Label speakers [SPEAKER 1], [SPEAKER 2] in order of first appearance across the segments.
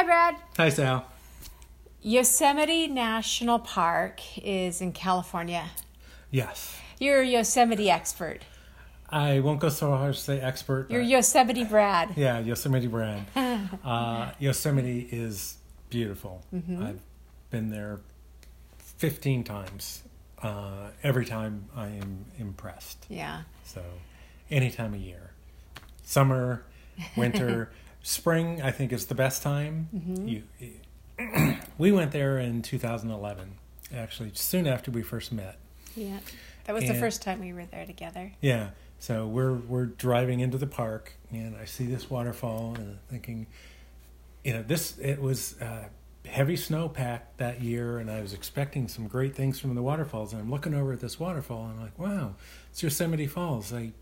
[SPEAKER 1] Hi, Brad.
[SPEAKER 2] Hi, Sal.
[SPEAKER 1] Yosemite National Park is in California.
[SPEAKER 2] Yes.
[SPEAKER 1] You're a Yosemite expert.
[SPEAKER 2] I won't go so far as to say expert.
[SPEAKER 1] You're Yosemite Brad.
[SPEAKER 2] yeah, Yosemite Brad. uh, Yosemite is beautiful. I've been there 15 times. Uh, every time I am impressed.
[SPEAKER 1] Yeah.
[SPEAKER 2] So, any time of year, summer, winter, spring, I think is the best time. You, we went there in 2011, actually, soon after we first met.
[SPEAKER 1] Yeah. That was the first time we were there together.
[SPEAKER 2] Yeah. So we're we're driving into the park, and I see this waterfall, and I'm thinking, you know, this it was uh, heavy snowpack that year, and I was expecting some great things from the waterfalls. And I'm looking over at this waterfall, and I'm like, wow, it's Yosemite Falls. I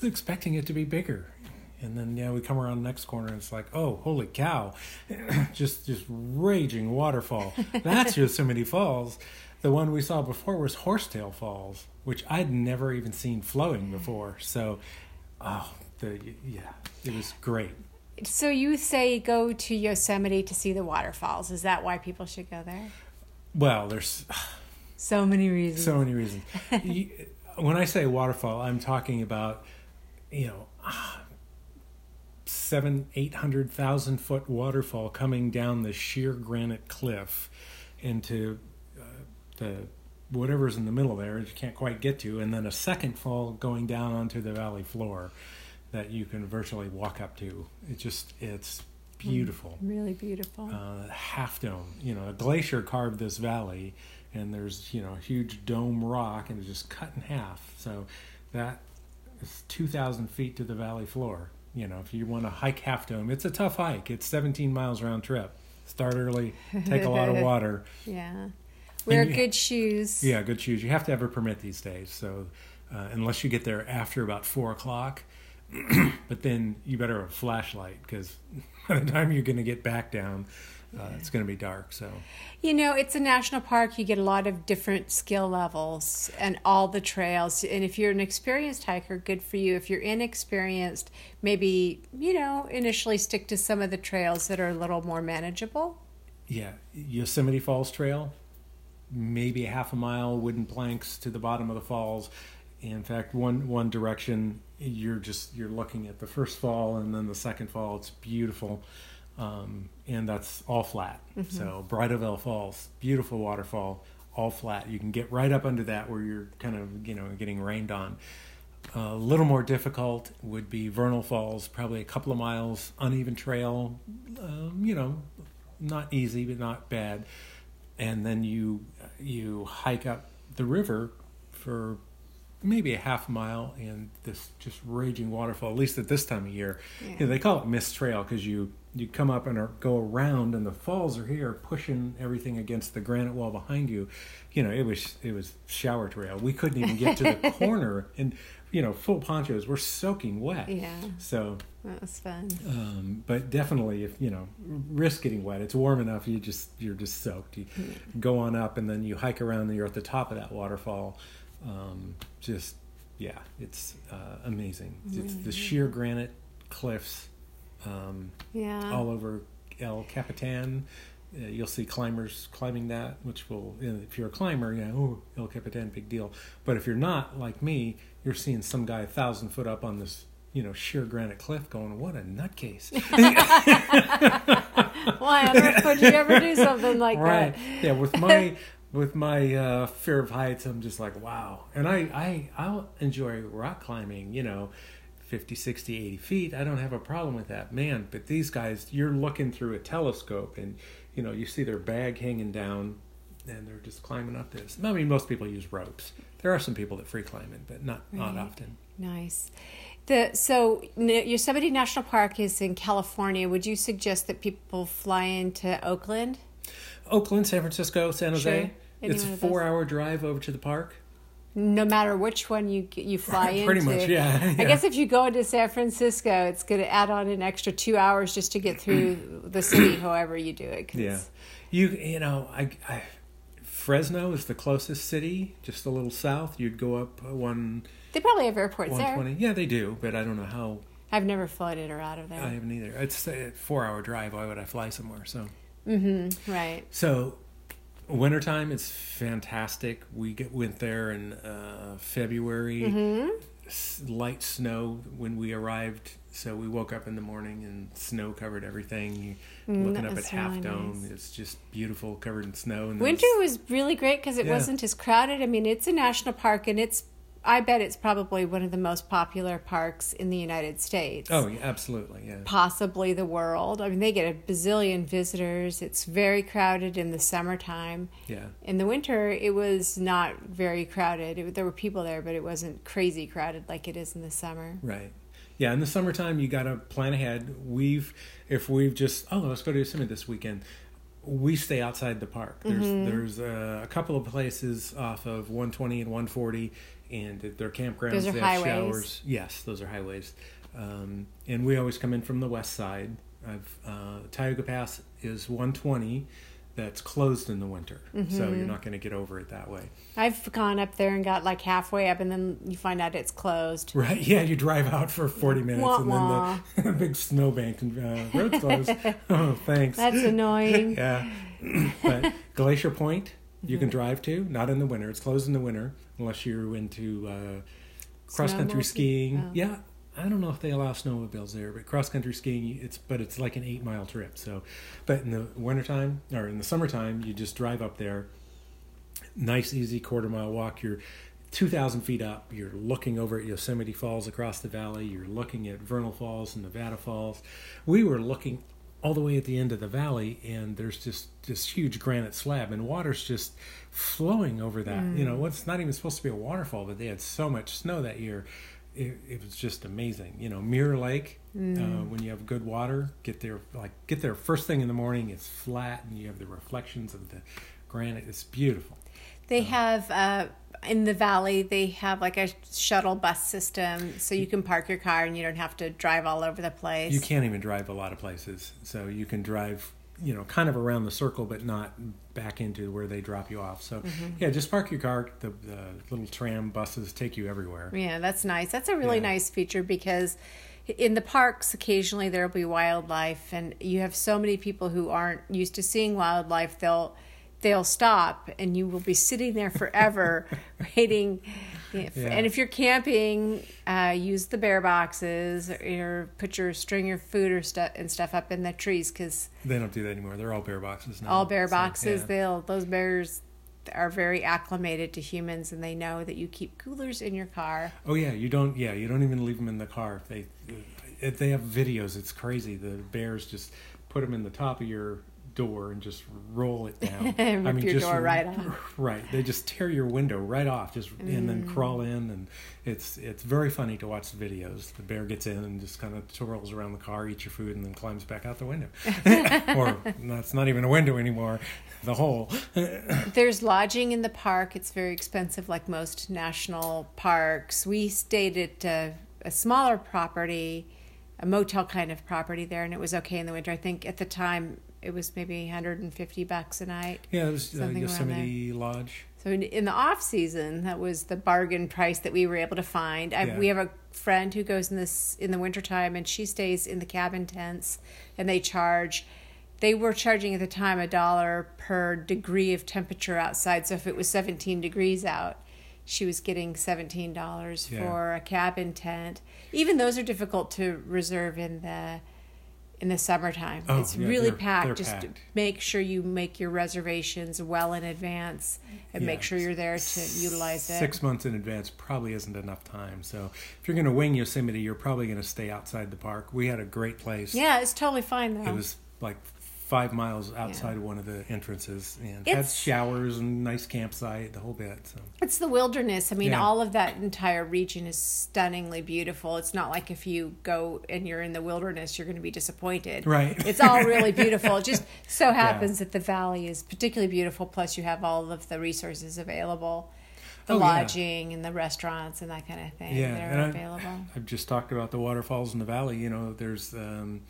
[SPEAKER 2] was expecting it to be bigger. And then yeah, we come around the next corner and it's like, oh, holy cow, just just raging waterfall. That's Yosemite Falls. The one we saw before was Horsetail Falls, which I'd never even seen flowing mm. before. So, oh, the yeah, it was great.
[SPEAKER 1] So you say go to Yosemite to see the waterfalls. Is that why people should go there?
[SPEAKER 2] Well, there's
[SPEAKER 1] So many reasons.
[SPEAKER 2] so many reasons. When I say waterfall, I'm talking about you know seven, eight hundred thousand foot waterfall coming down the sheer granite cliff into uh, the whatever's in the middle there you can't quite get to, and then a second fall going down onto the valley floor that you can virtually walk up to. It just it's beautiful
[SPEAKER 1] really beautiful.
[SPEAKER 2] uh, half dome. You know, a glacier carved this valley, and there's you know a huge dome rock, and it's just cut in half. So that is two thousand feet to the valley floor. You know, if you want to hike Half Dome, it's a tough hike. It's seventeen miles round trip. Start early, take a lot of water.
[SPEAKER 1] yeah. Wear
[SPEAKER 2] you-
[SPEAKER 1] good shoes.
[SPEAKER 2] Yeah, good shoes. You have to have a permit these days. So uh, unless you get there after about four o'clock, but then you better have a flashlight because by the time you're going to get back down, uh, it's going to be dark. So
[SPEAKER 1] You know, it's a national park. You get a lot of different skill levels and all the trails. And if you're an experienced hiker, good for you. If you're inexperienced, maybe, you know, initially stick to some of the trails that are a little more manageable.
[SPEAKER 2] yeah, Yosemite Falls Trail, maybe a half a mile wooden planks to the bottom of the falls. In fact, one one direction you're just you're looking at the first fall and then the second fall. It's beautiful, um, and that's all flat. So Bridalveil Falls, beautiful waterfall, all flat. You can get right up under that where you're kind of you know getting rained on. a little more difficult would be Vernal Falls, probably a couple of miles, uneven trail. Um, you know, not easy but not bad. And then you you hike up the river for maybe a half mile and this just raging waterfall. At least at this time of year,
[SPEAKER 1] Yeah.
[SPEAKER 2] You know, they call it mist trail because you you come up and go around, and the falls are here pushing everything against the granite wall behind you. You know, it was it was shower trail. We couldn't even get to the corner, and you know, full ponchos. We're soaking wet.
[SPEAKER 1] Yeah,
[SPEAKER 2] So,
[SPEAKER 1] that was fun.
[SPEAKER 2] um, but definitely, if you know, risk getting wet. It's warm enough. You just you're just soaked. You go on up, and then you hike around, and you're at the top of that waterfall. Um, just yeah, it's uh, amazing. It's the sheer granite cliffs um,
[SPEAKER 1] Yeah.
[SPEAKER 2] all over El Capitan. Uh, you'll see climbers climbing that, which will, you know, if you're a climber, yeah, oh, El Capitan, big deal. But if you're not, like me, you're seeing some guy a thousand foot up on this, you know, sheer granite cliff going, what a nutcase.
[SPEAKER 1] Why on earth would you ever do something like
[SPEAKER 2] right.
[SPEAKER 1] that?
[SPEAKER 2] Yeah, with my with my uh, fear of heights, I'm just like, wow. And I, I, I'll enjoy rock climbing, you know, 50, 60, 80 feet. I don't have a problem with that. Man, but these guys, you're looking through a telescope and, you know, you see their bag hanging down and they're just climbing up this. I mean, most people use ropes. There are some people that free climb it, but not, not often.
[SPEAKER 1] Nice. The so Yosemite National Park is in California. Would you suggest that people fly into Oakland?
[SPEAKER 2] Oakland, San Francisco, San Jose.
[SPEAKER 1] Sure.
[SPEAKER 2] It's a
[SPEAKER 1] one of those.
[SPEAKER 2] four hour drive over to the park.
[SPEAKER 1] No matter which one you you fly into.
[SPEAKER 2] Pretty much, yeah.
[SPEAKER 1] I guess if you go into San Francisco, it's going to add on an extra two hours just to get through the city, however you do it.
[SPEAKER 2] Yeah, you you know I, I Fresno is the closest city, just a little south. You'd go up one
[SPEAKER 1] They probably have airports
[SPEAKER 2] one
[SPEAKER 1] there.
[SPEAKER 2] twenty. Yeah, they do, but I don't know how
[SPEAKER 1] I've never flown in or out of there.
[SPEAKER 2] I haven't either. It's a four hour drive. Why would I fly somewhere? So,
[SPEAKER 1] mm-hmm. Right.
[SPEAKER 2] so wintertime it's fantastic. We get went there in uh, February.
[SPEAKER 1] Mm-hmm.
[SPEAKER 2] S- Light snow when we arrived. So we woke up in the morning and snow covered everything. You,
[SPEAKER 1] Mm,
[SPEAKER 2] looking up at Half
[SPEAKER 1] really
[SPEAKER 2] Dome,
[SPEAKER 1] nice.
[SPEAKER 2] it's just beautiful, covered in snow. And
[SPEAKER 1] Winter was really great because it
[SPEAKER 2] Yeah.
[SPEAKER 1] wasn't as crowded. I mean, it's a national park, and it's I bet it's probably one of the most popular parks in the United States.
[SPEAKER 2] Oh, yeah, absolutely, yeah.
[SPEAKER 1] possibly the world. I mean, they get a bazillion visitors. It's very crowded in the summertime.
[SPEAKER 2] Yeah.
[SPEAKER 1] In the winter, it was not very crowded. It, there were people there, but it wasn't crazy crowded like it is in the summer.
[SPEAKER 2] Right. Yeah, in the summertime you got to plan ahead. We've if we've just oh let's go to Yosemite this weekend. We stay outside the park. There's
[SPEAKER 1] Mm-hmm.
[SPEAKER 2] there's uh, a couple of places off of 120 and 140, and they're campgrounds.
[SPEAKER 1] Those are
[SPEAKER 2] they have
[SPEAKER 1] highways.
[SPEAKER 2] showers. Yes, those are highways. Um, and we always come in from the west side. I've uh, Tioga Pass is 120. That's closed in the winter, so
[SPEAKER 1] Mm-hmm.
[SPEAKER 2] you're not going to get over it that way.
[SPEAKER 1] I've gone up there and got like halfway up, and then you find out it's closed.
[SPEAKER 2] Right. Yeah, you drive out for 40 minutes
[SPEAKER 1] Wah,
[SPEAKER 2] and
[SPEAKER 1] wah.
[SPEAKER 2] then the big snowbank and uh, road closed. oh, thanks.
[SPEAKER 1] That's annoying.
[SPEAKER 2] yeah. but Glacier Point, you can drive to, not in the winter. It's closed in the winter unless you're into uh, cross country skiing.
[SPEAKER 1] oh.
[SPEAKER 2] Yeah. I don't know if they allow snowmobiles there, but cross country skiing, it's but it's like an eight mile trip. So, but in the wintertime or in the summertime, you just drive up there. Nice, easy quarter mile walk. You're 2,000 feet up. You're looking over at Yosemite Falls across the valley. You're looking at Vernal Falls and Nevada Falls. We were looking all the way at the end of the valley, and there's just this huge granite slab, and water's just flowing over that. You know, it's not even supposed to be a waterfall, but they had so much snow that year. It, it was just amazing. You know, Mirror Lake, uh, when you have good water, get there like get there first thing in the morning. It's flat, and you have the reflections of the granite. It's beautiful.
[SPEAKER 1] They have uh, in the valley. They have like a shuttle bus system, so you can park your car and you don't have to drive all over the place.
[SPEAKER 2] You can't even drive a lot of places, so you can drive, you know, kind of around the circle, but not back into where they drop you off. So, mm-hmm. yeah, just park your car. The, the little tram buses take you everywhere.
[SPEAKER 1] Yeah, that's nice. That's a really
[SPEAKER 2] Yeah.
[SPEAKER 1] nice feature because in the parks occasionally there'll be wildlife and you have so many people who aren't used to seeing wildlife they'll they'll stop and you will be sitting there forever waiting If-
[SPEAKER 2] Yeah.
[SPEAKER 1] and if you're camping uh, use the bear boxes or, or put your string your food or stuff and stuff up in the trees because
[SPEAKER 2] They don't do that anymore. They're all bear boxes now.
[SPEAKER 1] all bear
[SPEAKER 2] So,
[SPEAKER 1] boxes
[SPEAKER 2] yeah.
[SPEAKER 1] they'll those bears are very acclimated to humans and they know that you keep coolers in your car
[SPEAKER 2] Oh yeah, you don't. Yeah, you don't even leave them in the car. If they, if they have videos. It's crazy. The bears just put them in the top of your door and just roll it down.
[SPEAKER 1] Rip your door right off.
[SPEAKER 2] Right. They just tear your window right off, just and then
[SPEAKER 1] Mm.
[SPEAKER 2] crawl in, and it's it's very funny to watch the videos. The bear gets in and just kind of twirls around the car, eats your food, and then climbs back out the window. or that's not even a window anymore. The hole.
[SPEAKER 1] There's lodging in the park. It's very expensive, like most national parks. We stayed at a, a smaller property, a motel kind of property there, and it was okay in the winter. I think at the time it was maybe 150 bucks a night.
[SPEAKER 2] Yeah, it was uh,
[SPEAKER 1] Something around
[SPEAKER 2] Yosemite Lodge.
[SPEAKER 1] So in, in the off season, that was the bargain price that we were able to find. I,
[SPEAKER 2] Yeah.
[SPEAKER 1] We have a friend who goes in this in the wintertime and she stays in the cabin tents, and they charge. They were charging at the time a dollar per degree of temperature outside. So if it was 17 degrees out, she was getting $17
[SPEAKER 2] Yeah.
[SPEAKER 1] for a cabin tent. Even those are difficult to reserve in the in the summertime.
[SPEAKER 2] Oh,
[SPEAKER 1] it's
[SPEAKER 2] yeah,
[SPEAKER 1] really
[SPEAKER 2] they're-
[SPEAKER 1] packed.
[SPEAKER 2] they're
[SPEAKER 1] Just
[SPEAKER 2] packed.
[SPEAKER 1] make sure you make your reservations well in advance and make sure you're there to utilize it.
[SPEAKER 2] Six months in advance probably isn't enough time. So if you're going to wing Yosemite, you're probably going to stay outside the park. We had a great place.
[SPEAKER 1] Yeah, it's totally fine though.
[SPEAKER 2] It was like five miles outside of one of the entrances and had
[SPEAKER 1] It's-
[SPEAKER 2] showers and nice campsite, the whole bit. So
[SPEAKER 1] It's the wilderness. I mean,
[SPEAKER 2] Yeah.
[SPEAKER 1] all of that entire region is stunningly beautiful. It's not like if you go and you're in the wilderness, you're going to be disappointed.
[SPEAKER 2] Right.
[SPEAKER 1] It's all really beautiful. It just so happens that the valley is particularly beautiful. Plus, you have all of the resources available, the
[SPEAKER 2] Oh, yeah.
[SPEAKER 1] lodging and the restaurants and that kind of thing
[SPEAKER 2] Yeah,
[SPEAKER 1] that
[SPEAKER 2] and
[SPEAKER 1] are
[SPEAKER 2] I-
[SPEAKER 1] available.
[SPEAKER 2] I've just talked about the waterfalls in the valley. You know, there's um,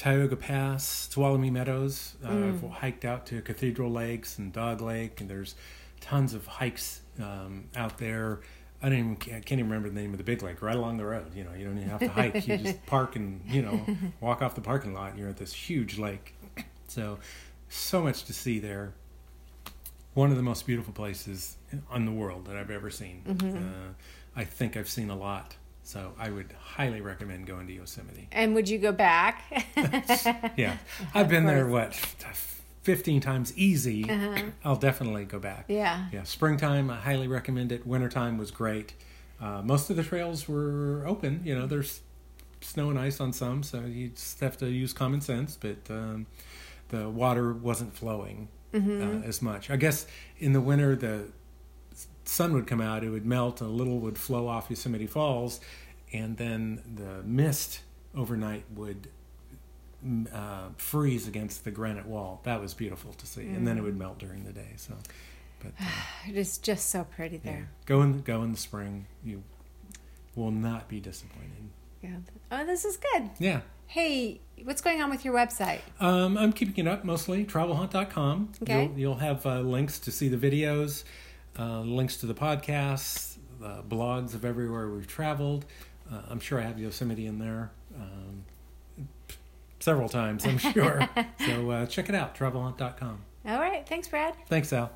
[SPEAKER 2] Tioga Pass, Tuolumne Meadows. Uh,
[SPEAKER 1] Mm.
[SPEAKER 2] I've hiked out to Cathedral Lakes and Dog Lake, and there's tons of hikes um, out there. I don't even I can't even remember the name of the big lake right along the road. You know, you don't even have to hike. you just park and you know walk off the parking lot. and You're at this huge lake. So so much to see there. One of the most beautiful places in the world that I've ever seen.
[SPEAKER 1] Mm-hmm.
[SPEAKER 2] Uh, I think I've seen a lot. So I would highly recommend going to Yosemite.
[SPEAKER 1] And would you go back?
[SPEAKER 2] Yeah, I've been there what fifteen times easy. I'll definitely go back.
[SPEAKER 1] Uh-huh. yeah.
[SPEAKER 2] Yeah, springtime, I highly recommend it. Wintertime was great. Uh, most of the trails were open. You know, there's snow and ice on some, so you just have to use common sense. But um, the water wasn't flowing uh, as much. I guess in the winter, the sun would come out, it would melt, a little would flow off Yosemite Falls, and then the mist overnight would mm, uh, freeze against the granite wall. That was beautiful to see, and then it would melt during the day. So, but uh,
[SPEAKER 1] It is just so pretty
[SPEAKER 2] yeah,
[SPEAKER 1] there.
[SPEAKER 2] go in go in the spring. You will not be disappointed.
[SPEAKER 1] Yeah. Oh, this is good.
[SPEAKER 2] Yeah.
[SPEAKER 1] Hey, what's going on with your website?
[SPEAKER 2] Um, I'm keeping it up mostly. Travelhunt.com.
[SPEAKER 1] Okay.
[SPEAKER 2] You'll, you'll have uh, links to see the videos, uh, links to the podcasts, uh, blogs of everywhere we've traveled. Uh, I'm sure I have Yosemite in there um, several times, I'm sure. so uh, check it out, travelhunt.com.
[SPEAKER 1] All right. Thanks, Brad.
[SPEAKER 2] Thanks, Al.